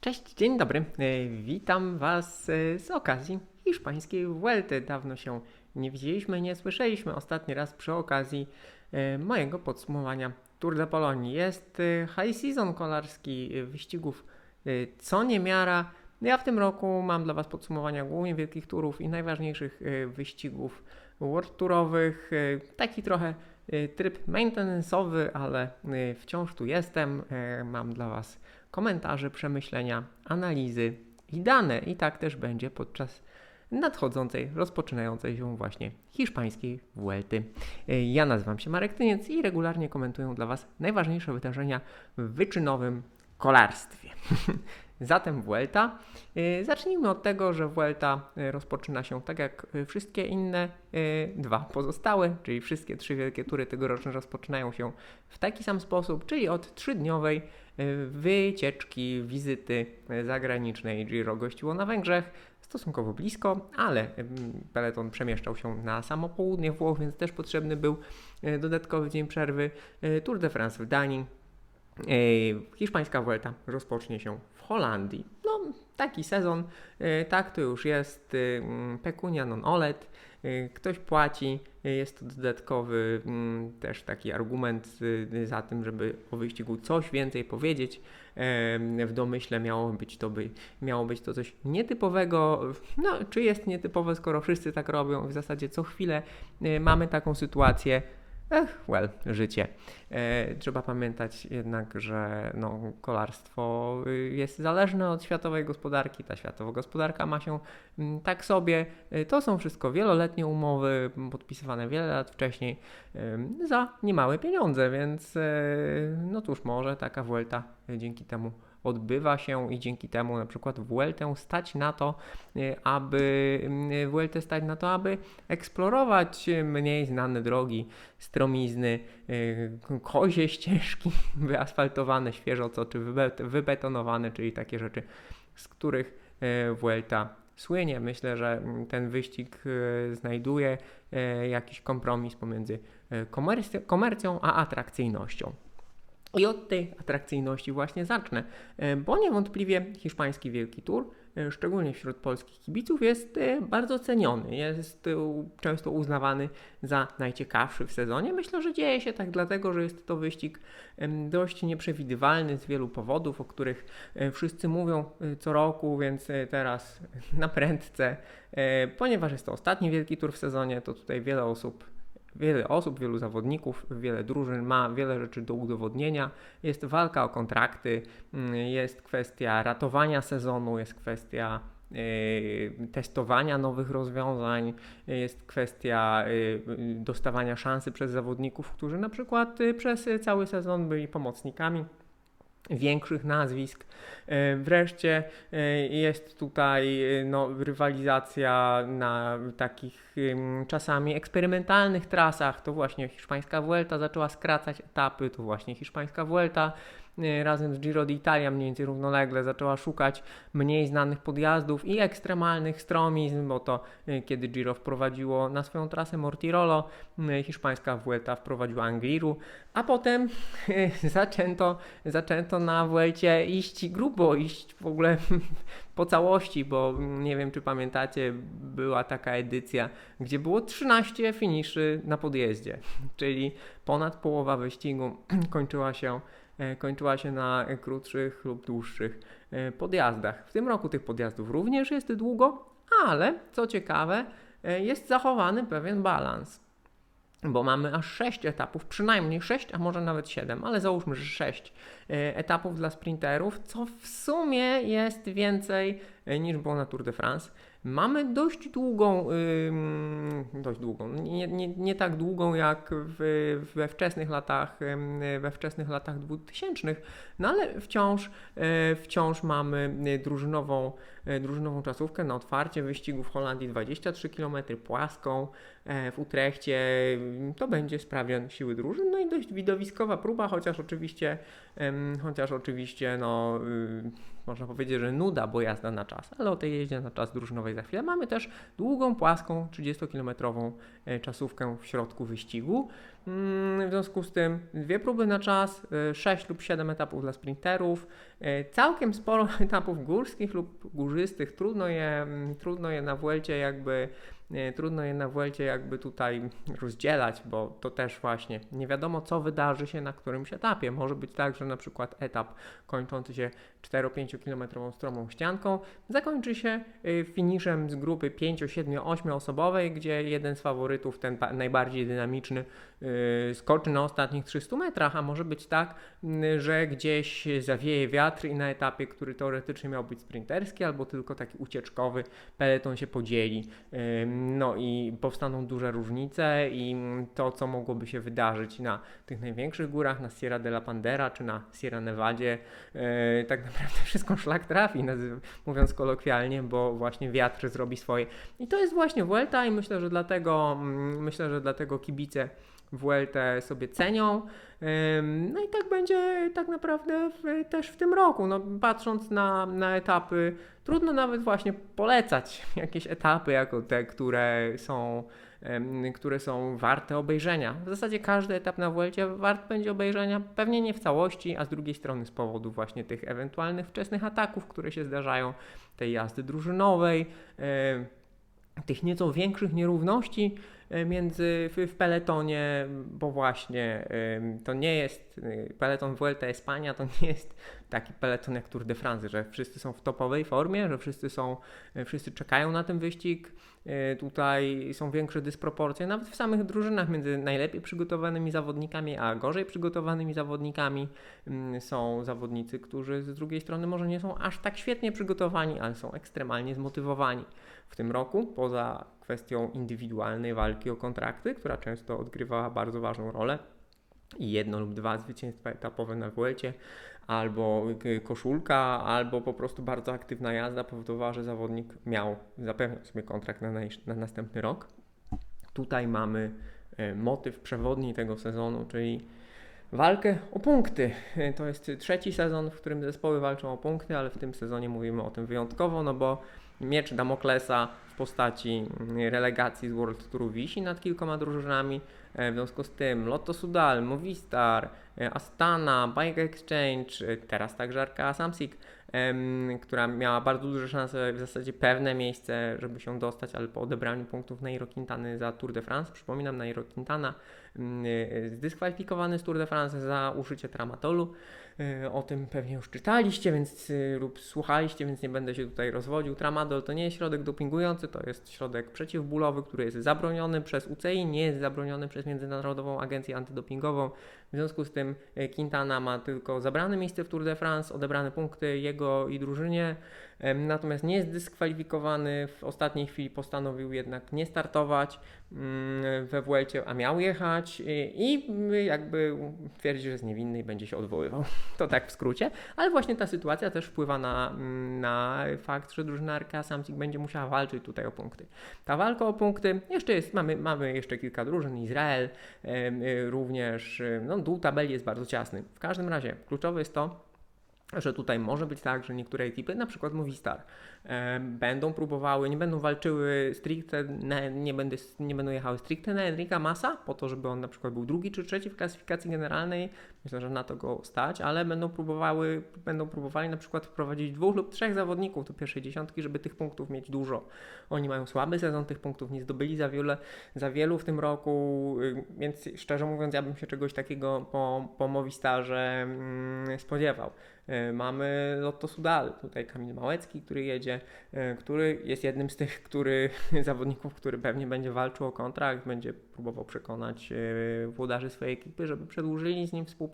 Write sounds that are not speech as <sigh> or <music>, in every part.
Cześć, dzień dobry. E, Witam Was e, z okazji hiszpańskiej Vuelty. Dawno się nie widzieliśmy, nie słyszeliśmy. Ostatni raz przy okazji e, mojego podsumowania Tour de Polonii. Jest high season kolarski wyścigów co niemiara. Ja w tym roku mam dla Was podsumowania głównie wielkich turów i najważniejszych wyścigów World Tourowych. Taki trochę tryb maintenance'owy, ale wciąż tu jestem. Mam dla Was komentarze, przemyślenia, analizy i dane. I tak też będzie podczas nadchodzącej, rozpoczynającej się właśnie hiszpańskiej Vuelty. Ja nazywam się Marek Tyniec i regularnie komentuję dla Was najważniejsze wydarzenia w wyczynowym kolarstwie. <laughs> Zatem Vuelta. E, Zacznijmy od tego, że Vuelta e, rozpoczyna się tak jak e, wszystkie inne dwa pozostałe, czyli wszystkie trzy wielkie tury tegoroczne rozpoczynają się w taki sam sposób, czyli od trzydniowej wycieczki, wizyty e, zagranicznej. Giro gościło na Węgrzech, stosunkowo blisko, ale em, peleton przemieszczał się na samo południe Włoch, więc też potrzebny był dodatkowy dzień przerwy. Tour de France w Danii, Hiszpańska Vuelta rozpocznie się w Holandii. Taki sezon, e, tak to już jest. e, mm, Pecunia non olet. e, Ktoś płaci, jest to dodatkowy mm, też taki argument za tym, żeby o wyścigu coś więcej powiedzieć. W domyśle miało być to, by, miało być to coś nietypowego. No, czy jest nietypowe, skoro wszyscy tak robią? W zasadzie co chwilę mamy taką sytuację. Ech, well, życie. E, trzeba pamiętać jednak, że no, kolarstwo y, jest zależne od światowej gospodarki. Ta światowa gospodarka ma się mm, tak sobie. Y, To są wszystko wieloletnie umowy, m, podpisywane wiele lat wcześniej ym, za niemałe pieniądze, więc e, no cóż, może taka Vuelta e, dzięki temu odbywa się i dzięki temu na przykład Vueltę stać na to, e, aby mm, Vueltę stać na to, aby eksplorować mniej znane drogi, stromizny, e, kozie ścieżki <laughs> wyasfaltowane świeżo co czy wybe- wybetonowane, czyli takie rzeczy, z których Vuelta słynie. Myślę, że ten wyścig znajduje jakiś kompromis pomiędzy komerc- komercją a atrakcyjnością. I od tej atrakcyjności właśnie zacznę, e, bo niewątpliwie hiszpański Wielki Tour, e, szczególnie wśród polskich kibiców, jest e, bardzo ceniony, jest często uznawany za najciekawszy w sezonie. Myślę, że dzieje się tak dlatego, że jest to wyścig dość nieprzewidywalny z wielu powodów, o których wszyscy mówią co roku, więc teraz <laughs> na prędce, ponieważ jest to ostatni Wielki Tour w sezonie, to tutaj wiele osób Wiele osób, wielu zawodników, wiele drużyn ma wiele rzeczy do udowodnienia. Jest walka o kontrakty, mm, jest kwestia ratowania sezonu, jest kwestia e, testowania nowych rozwiązań, jest kwestia e, dostawania szansy przez zawodników, którzy na przykład e, przez cały sezon byli pomocnikami większych nazwisk. E, Wreszcie e, jest tutaj e, no, rywalizacja na takich czasami eksperymentalnych trasach. To właśnie hiszpańska Vuelta zaczęła skracać etapy, to właśnie hiszpańska Vuelta razem z Giro d'Italia mniej więcej równolegle zaczęła szukać mniej znanych podjazdów i ekstremalnych stromizm, bo to e, kiedy Giro wprowadziło na swoją trasę Mortirolo, e, hiszpańska Vuelta wprowadziła Angliru, a potem <laughs> zaczęto, zaczęto na Vuelcie iść grubo, iść w ogóle <laughs> po całości, bo nie wiem czy pamiętacie, była taka edycja, gdzie było 13 finiszy na podjeździe, <laughs> czyli ponad połowa wyścigu <clears throat> kończyła się, e, kończyła się na krótszych lub dłuższych e, podjazdach. W tym roku tych podjazdów również jest długo, ale co ciekawe, e, jest zachowany pewien balans bo mamy aż 6 etapów, przynajmniej 6, a może nawet 7, ale załóżmy, że 6 etapów dla sprinterów, co w sumie jest więcej e, niż było na Tour de France. Mamy dość długą, dość długą, nie, nie, nie tak długą jak w, we wczesnych latach, we wczesnych latach 2000, no ale wciąż, e, wciąż mamy e, drużynową, e, drużynową czasówkę na otwarcie wyścigu w Holandii 23 km płaską, e, w Utrechcie. To będzie sprawdzian siły drużyn, no i dość widowiskowa próba, chociaż oczywiście, chociaż oczywiście no, y, można powiedzieć, że nuda, bo jazda na czas, ale o tej jeździe na czas drużynowej za chwilę. Mamy też długą, płaską, 30-kilometrową e, czasówkę w środku wyścigu. Mm, w związku z tym dwie próby na czas, 6 lub 7 etapów dla sprinterów, całkiem sporo <laughs> etapów górskich lub górzystych. Trudno je, mm, trudno je na Vuelcie jakby trudno je na Vuelcie jakby tutaj rozdzielać, bo to też właśnie nie wiadomo co wydarzy się na którymś etapie. Może być tak, że na przykład etap kończący się 4-5 km stromą ścianką zakończy się y, finiszem z grupy 5, 7, 8 osobowej, gdzie jeden z faworytów, ten najbardziej dynamiczny, skoczy na ostatnich 300 metrach, a może być tak, y, że gdzieś zawieje wiatr i na etapie, który teoretycznie miał być sprinterski albo tylko taki ucieczkowy, peleton się podzieli no i powstaną duże różnice i to, co mogłoby się wydarzyć na tych największych górach, na Sierra de la Pandera czy na Sierra Nevadzie, e, tak naprawdę <laughs> wszystko szlak trafi, mówiąc kolokwialnie, bo właśnie wiatr zrobi swoje. I to jest właśnie Vuelta i myślę, że dlatego, mm, myślę, że dlatego kibice WLT sobie cenią. No i tak będzie tak naprawdę w, też w tym roku. No, patrząc na, na etapy, trudno nawet właśnie polecać <laughs> jakieś etapy jako te, które są, które są warte obejrzenia. W zasadzie każdy etap na WLT wart będzie obejrzenia, pewnie nie w całości, a z drugiej strony z powodu właśnie tych ewentualnych wczesnych ataków, które się zdarzają, tej jazdy drużynowej, tych nieco większych nierówności między, w, w peletonie, bo właśnie to nie jest, peleton Vuelta Espania to nie jest taki peleton jak Tour de France, że wszyscy są w topowej formie, że wszyscy są, e, wszyscy czekają na ten wyścig. Tutaj są większe dysproporcje, nawet w samych drużynach między najlepiej przygotowanymi zawodnikami, a gorzej przygotowanymi zawodnikami. Mm, są zawodnicy, którzy z drugiej strony może nie są aż tak świetnie przygotowani, ale są ekstremalnie zmotywowani w tym roku, poza kwestią indywidualnej walki o kontrakty, która często odgrywała bardzo ważną rolę jedno lub dwa zwycięstwa etapowe na Vuelcie, albo koszulka, albo po prostu bardzo aktywna jazda powodowała, że zawodnik miał zapewnić sobie kontrakt na, na następny rok. Tutaj mamy e, motyw przewodni tego sezonu, czyli walkę o punkty. E, to jest trzeci sezon, w którym zespoły walczą o punkty, ale w tym sezonie mówimy o tym wyjątkowo, no bo miecz Damoklesa w postaci relegacji z World Touru wisi nad kilkoma drużynami. E, w związku z tym Lotto Sudal, Movistar, e, Astana, Bike Exchange, e, teraz także Arka Samsic, która miała bardzo duże szanse, w zasadzie pewne miejsce, żeby się dostać, ale po odebraniu punktów Nairo Quintany za Tour de France. Przypominam, Nairo Quintana zdyskwalifikowany z Tour de France za użycie tramatolu. E, o tym pewnie już czytaliście więc, e, lub słuchaliście, więc nie będę się tutaj rozwodził. Tramadol to nie jest środek dopingujący, to jest środek przeciwbólowy, który jest zabroniony przez UCI, nie jest zabroniony przez Międzynarodową Agencję Antydopingową. W związku z tym e, Quintana ma tylko zabrane miejsce w Tour de France, odebrane punkty jego i drużynie. Natomiast nie jest dyskwalifikowany, w ostatniej chwili postanowił jednak nie startować mm, we Vuelcie, a miał jechać i jakby twierdzi, że jest niewinny i będzie się odwoływał. <laughs> To tak w skrócie, ale właśnie ta sytuacja też wpływa na, na fakt, że drużyna RK Samsic będzie musiała walczyć tutaj o punkty. Ta walka o punkty, jeszcze jest, mamy, mamy jeszcze kilka drużyn, Izrael, również, no dół tabeli jest bardzo ciasny. W każdym razie kluczowe jest to, że tutaj może być tak, że niektóre ekipy, na przykład Movistar, e, będą próbowały, nie będą walczyły stricte, nie, będę, nie będą jechały stricte na Enrika Massa, po to, żeby on na przykład był drugi czy trzeci w klasyfikacji generalnej, myślę, że na to go stać, ale będą próbowały, będą próbowali na przykład wprowadzić dwóch lub trzech zawodników do pierwszej dziesiątki, żeby tych punktów mieć dużo. Oni mają słaby sezon, tych punktów nie zdobyli za wiele, za wielu w tym roku, y, więc szczerze mówiąc, ja bym się czegoś takiego po, po Movistarze mm, spodziewał. E, mamy Lotto Sudal, tutaj Kamil Małecki, który jedzie, e, który jest jednym z tych który, <laughs> zawodników, który pewnie będzie walczył o kontrakt, będzie próbował przekonać włodarzy swojej ekipy, żeby przedłużyli z nim współpracę.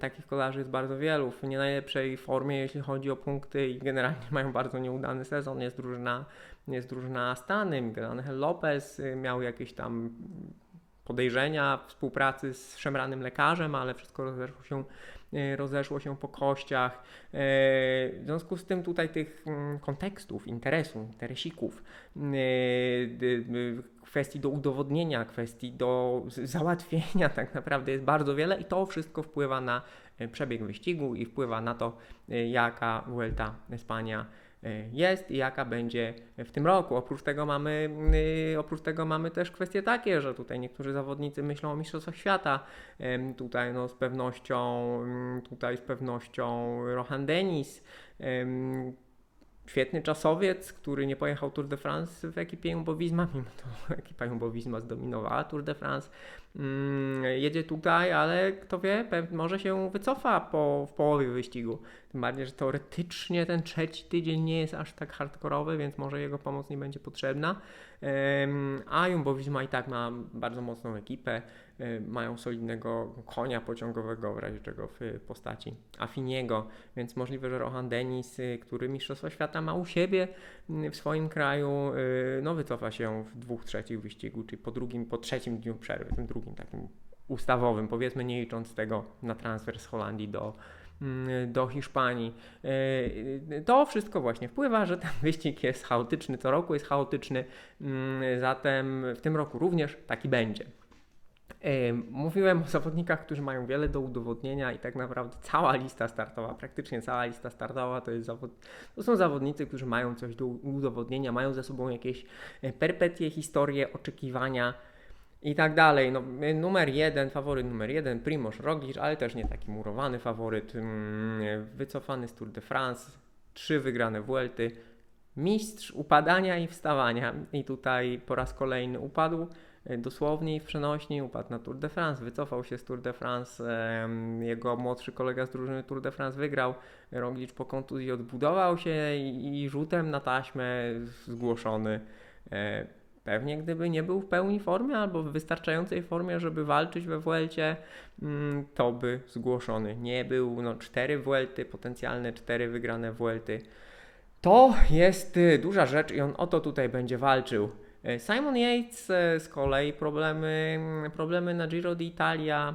Takich kolarzy jest bardzo wielu, w nie najlepszej formie, jeśli chodzi o punkty i generalnie <laughs> mają bardzo nieudany sezon. Jest drużyna, jest drużyna Stany, Miguel Lopez miał jakieś tam podejrzenia współpracy z szemranym lekarzem, ale wszystko rozeszło się e, rozeszło się po kościach. E, w związku z tym tutaj tych mm, kontekstów, interesów, interesików, kwestii do udowodnienia, kwestii do załatwienia <laughs> tak naprawdę jest bardzo wiele i to wszystko wpływa na przebieg wyścigu i wpływa na to, jaka Vuelta Espania E, jest i jaka będzie w tym roku. Oprócz tego mamy, oprócz tego mamy też kwestie takie, że tutaj niektórzy zawodnicy myślą o Mistrzostwach Świata. Tutaj no, z pewnością, mm, tutaj z pewnością Rohan Denis, świetny czasowiec, który nie pojechał Tour de France w ekipie Jumbo-Visma, mimo to <laughs> ekipa Jumbo-Visma zdominowała Tour de France. Mm, jedzie tutaj, ale kto wie, może się wycofa po, w połowie wyścigu. Tym bardziej, że teoretycznie ten trzeci tydzień nie jest aż tak hardkorowy, więc może jego pomoc nie będzie potrzebna. A Jumbo-Visma i tak ma bardzo mocną ekipę, e, mają solidnego konia pociągowego w razie czego w postaci Afiniego, więc możliwe, że Rohan Denis, y, który Mistrzostwa Świata ma u siebie w swoim kraju, no wycofa się w dwóch trzecich wyścigu, czyli po drugim, po trzecim dniu przerwy, tym drugim takim ustawowym, powiedzmy nie licząc tego na transfer z Holandii do, do Hiszpanii. E, to wszystko właśnie wpływa, że ten <laughs> wyścig jest chaotyczny, co roku jest chaotyczny, mm, zatem w tym roku również taki będzie. E, mówiłem o zawodnikach, którzy mają wiele do udowodnienia i tak naprawdę cała lista startowa, praktycznie cała lista startowa to, jest zawod... to są zawodnicy, którzy mają coś do udowodnienia, mają ze sobą jakieś e, perpetie, historie, oczekiwania, i tak dalej. No, numer jeden, faworyt numer jeden, Primoz Roglic, ale też nie taki murowany faworyt, mm, wycofany z Tour de France, trzy wygrane Vuelty, mistrz upadania i wstawania. I tutaj po raz kolejny upadł, e, dosłownie i w przenośni upadł na Tour de France, wycofał się z Tour de France, jego młodszy kolega z drużyny Tour de France wygrał, Roglic po kontuzji odbudował się i, i rzutem na taśmę zgłoszony e, Pewnie gdyby nie był w pełni formie albo w wystarczającej formie, żeby walczyć we Vuelcie, mm, to by zgłoszony nie był. No, cztery Vuelty, potencjalne cztery wygrane Vuelty. To jest y, duża rzecz i on o to tutaj będzie walczył. Y, Simon Yates y, z kolei problemy, mm, problemy na Giro d'Italia,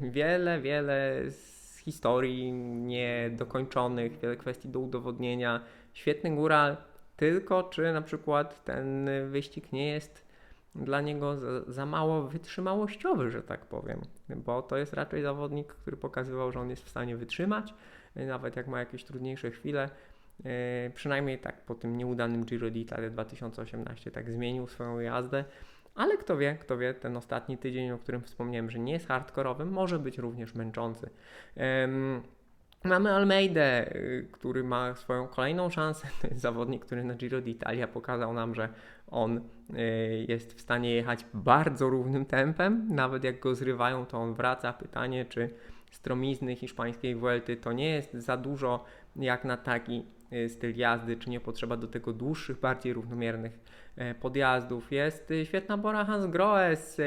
wiele, wiele z historii niedokończonych, wiele kwestii do udowodnienia. Świetny góral, tylko czy na przykład ten wyścig nie jest dla niego za, za, mało wytrzymałościowy, że tak powiem, bo to jest raczej zawodnik, który pokazywał, że on jest w stanie wytrzymać, nawet jak ma jakieś trudniejsze chwile. E, przynajmniej tak po tym nieudanym Giro d'Italia 2018 tak zmienił swoją jazdę, ale kto wie, kto wie, ten ostatni tydzień, o którym wspomniałem, że nie jest hardkorowy, może być również męczący. Mamy Almeidę, y, który ma swoją kolejną szansę. To jest zawodnik, który na Giro d'Italia pokazał nam, że on y, jest w stanie jechać bardzo równym tempem. Nawet jak go zrywają, to on wraca. Pytanie, czy stromizny hiszpańskiej Vuelty to nie jest za dużo jak na taki y, styl jazdy, czy nie potrzeba do tego dłuższych, bardziej równomiernych podjazdów. Jest świetna pora Hans Grohe z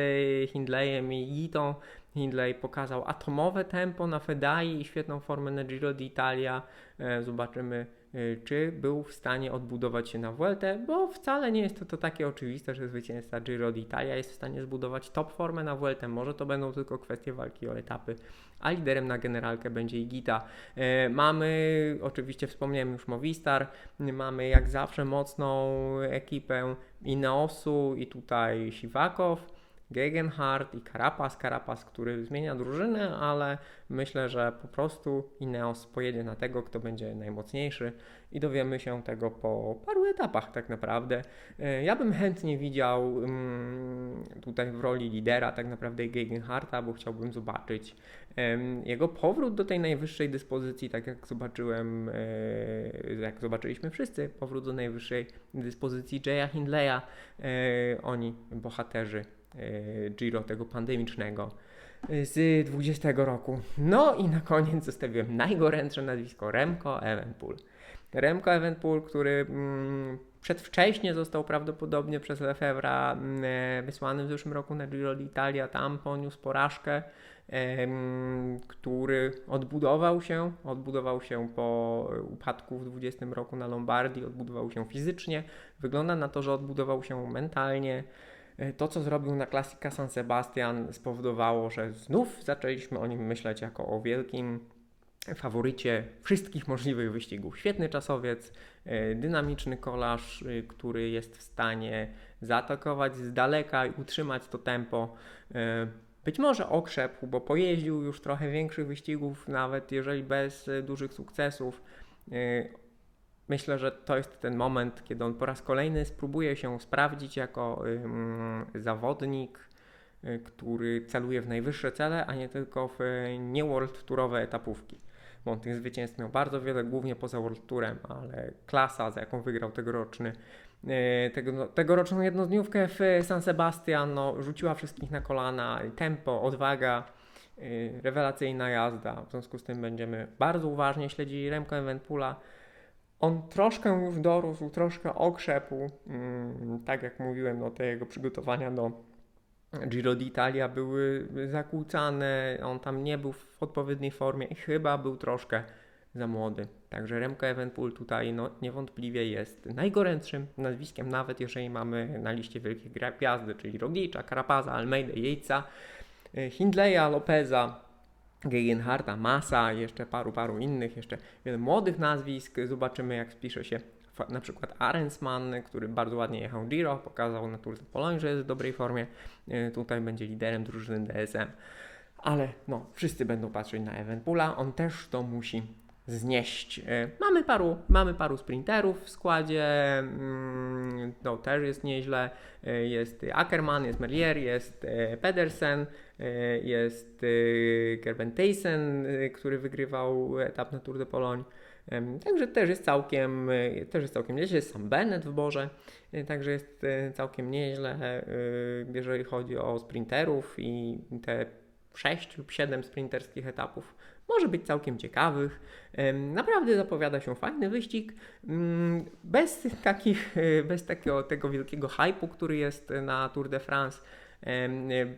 Hindleyem i Gitą Hindley pokazał atomowe tempo na Fedai i świetną formę na Giro d'Italia. E, zobaczymy, e, czy był w stanie odbudować się na Vueltę, bo wcale nie jest to, to takie oczywiste, że zwycięzca Giro d'Italia jest w stanie zbudować top formę na Vueltę. Może to będą tylko kwestie walki o etapy, a liderem na generalkę będzie Igita. E, mamy, oczywiście wspomniałem już Movistar, mamy jak zawsze mocną ekipę Ineosu i tutaj Siwakow. Gegenhardt i Carapaz. Carapaz, który zmienia drużynę, ale myślę, że po prostu Ineos pojedzie na tego, kto będzie najmocniejszy i dowiemy się tego po paru etapach tak naprawdę. E, ja bym chętnie widział mm, tutaj w roli lidera tak naprawdę Gegenharta, bo chciałbym zobaczyć jego powrót do tej najwyższej dyspozycji, tak jak zobaczyłem, e, jak zobaczyliśmy wszyscy, powrót do najwyższej dyspozycji Jaya Hindleya. E, oni, bohaterzy Giro tego pandemicznego e, z 20 roku. No i na koniec zostawiłem najgorętsze nazwisko Remco Evenpool. Remco Evenpool, który mm, przedwcześnie został prawdopodobnie przez Lefebvre'a mm, e, wysłany w zeszłym roku na Giro d'Italia, tam poniósł porażkę, który odbudował się, odbudował się po upadku w 20 roku na Lombardii, odbudował się fizycznie, wygląda na to, że odbudował się mentalnie, e, to, co zrobił na Classica San Sebastian, spowodowało, że znów zaczęliśmy o nim myśleć jako o wielkim faworycie wszystkich możliwych wyścigów. Świetny czasowiec, e, dynamiczny kolarz, e, który jest w stanie zaatakować z daleka i utrzymać to tempo. Być może okrzepł, bo pojeździł już trochę większych wyścigów, nawet jeżeli bez dużych sukcesów. Myślę, że to jest ten moment, kiedy on po raz kolejny spróbuje się sprawdzić jako zawodnik, y, który celuje w najwyższe cele, a nie tylko w nie World Tourowe etapówki. Bo on tych zwycięstw miał bardzo wiele, głównie poza World Tourem, ale klasa, za jaką wygrał tegoroczny, y, tego, no, tegoroczną jednodniówkę w San Sebastian, no, rzuciła wszystkich na kolana, tempo, odwaga, y, rewelacyjna jazda. W związku z tym będziemy bardzo uważnie śledzili Remco Evenpula on troszkę już dorósł, troszkę okrzepł. Mm, tak jak mówiłem, no, te jego przygotowania do Giro d'Italia były zakłócane, on tam nie był w odpowiedniej formie i chyba był troszkę za młody. Także Remco Evenpool tutaj no, niewątpliwie jest najgorętszym nazwiskiem, nawet jeżeli mamy na liście wielkich gwiazdy, czyli Roglicza, Karapaza, Almeida, Jejca, Hindleya, Lopeza, Gegenharta, Massa, jeszcze paru, paru innych, jeszcze wiele młodych nazwisk. Zobaczymy, jak spisze się na przykład Arensman, który bardzo ładnie jechał Giro, pokazał na Tour de Pologne, że jest w dobrej formie. E, tutaj będzie liderem drużyny DSM. Ale no, wszyscy będą patrzeć na Evenpoola, on też to musi znieść. E, mamy paru, mamy paru sprinterów w składzie, mm, no też jest nieźle. E, jest Ackerman, jest Merlier, jest Pedersen, E, jest Gerben Theissen, e, który wygrywał etap na Tour de Pologne. Także też jest całkiem, też jest całkiem nieźle. Jest sam Bennett w Borze, także jest całkiem nieźle, jeżeli chodzi o sprinterów i te 6 lub 7 sprinterskich etapów może być całkiem ciekawych. Naprawdę zapowiada się fajny wyścig, mm, bez takich, bez takiego tego wielkiego hypu, który jest na Tour de France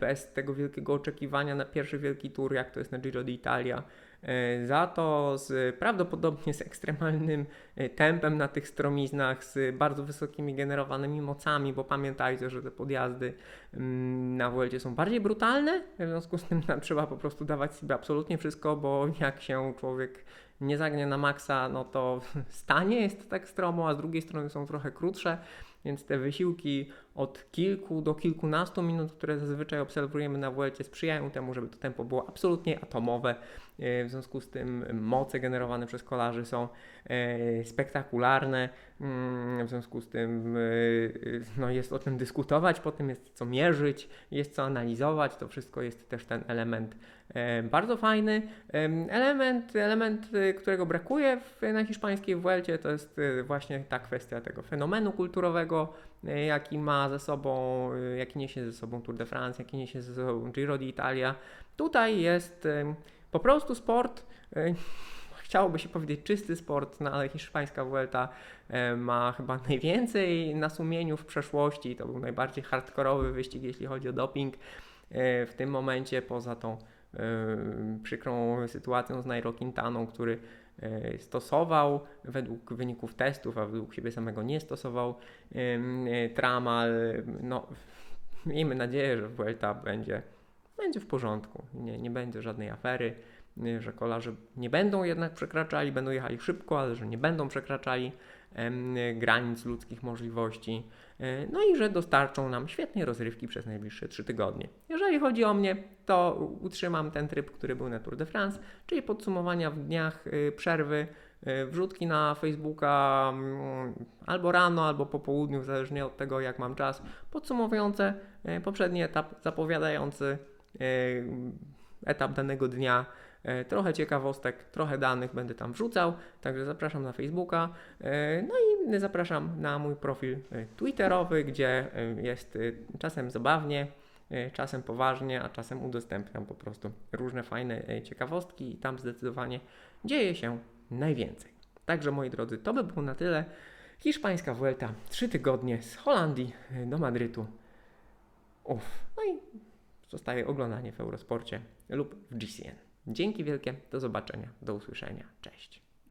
bez tego wielkiego oczekiwania na pierwszy wielki tour, jak to jest na Giro d'Italia. E, za to z prawdopodobnie z ekstremalnym e, tempem na tych stromiznach, z bardzo wysokimi generowanymi mocami, bo pamiętajcie, że te podjazdy mm, na Vuelcie są bardziej brutalne, w związku z tym trzeba po prostu dawać sobie absolutnie wszystko, bo jak się człowiek nie zagnie na maksa, no to <laughs> stanie jest tak stromo, a z drugiej strony są trochę krótsze, więc te wysiłki od kilku do kilkunastu minut, które zazwyczaj obserwujemy na WLC, sprzyjają temu, żeby to tempo było absolutnie atomowe. E, w związku z tym moce generowane przez kolarzy są e, spektakularne. Mm, w związku z tym e, no jest o czym dyskutować, potem jest co mierzyć, jest co analizować. To wszystko jest też ten element bardzo fajny. Element, element którego brakuje na hiszpańskiej Vuelcie, to jest właśnie ta kwestia tego fenomenu kulturowego, jaki ma ze sobą, jaki niesie ze sobą Tour de France, jaki niesie ze sobą Giro d'Italia. Tutaj jest po prostu sport. <laughs> Chciałoby się powiedzieć czysty sport, no ale hiszpańska Vuelta ma chyba <laughs> najwięcej na sumieniu w przeszłości. To był najbardziej hardkorowy wyścig, jeśli chodzi o doping. W tym momencie, poza tą przykrą sytuacją z Nairo Quintaną, który E, stosował według wyników testów, a według siebie samego nie stosował e, tramal. No, miejmy nadzieję, że Vuelta będzie, będzie w porządku, nie, nie będzie żadnej afery, e, że kolarze nie będą jednak przekraczali, będą jechali szybko, ale że nie będą przekraczali granic ludzkich możliwości. E, no i że dostarczą nam świetnej rozrywki przez najbliższe 3 tygodnie. Jeżeli chodzi o mnie, to utrzymam ten tryb, który był na Tour de France, czyli podsumowania w dniach y, przerwy, y, wrzutki na Facebooka mm, albo rano, albo po południu, zależnie od tego, jak mam czas, podsumowujące poprzedni etap, zapowiadający etap danego dnia E, trochę ciekawostek, trochę danych będę tam wrzucał, także zapraszam na Facebooka. E, no i zapraszam na mój profil e, Twitterowy, gdzie jest czasem zabawnie, czasem poważnie, a czasem udostępniam po prostu różne fajne ciekawostki i tam zdecydowanie dzieje się najwięcej. Także moi drodzy, to by było na tyle. Hiszpańska Vuelta, 3 tygodnie z Holandii do Madrytu. Uff, no i zostaje oglądanie w Eurosporcie lub w GCN. Dzięki wielkie, do zobaczenia, do usłyszenia, cześć.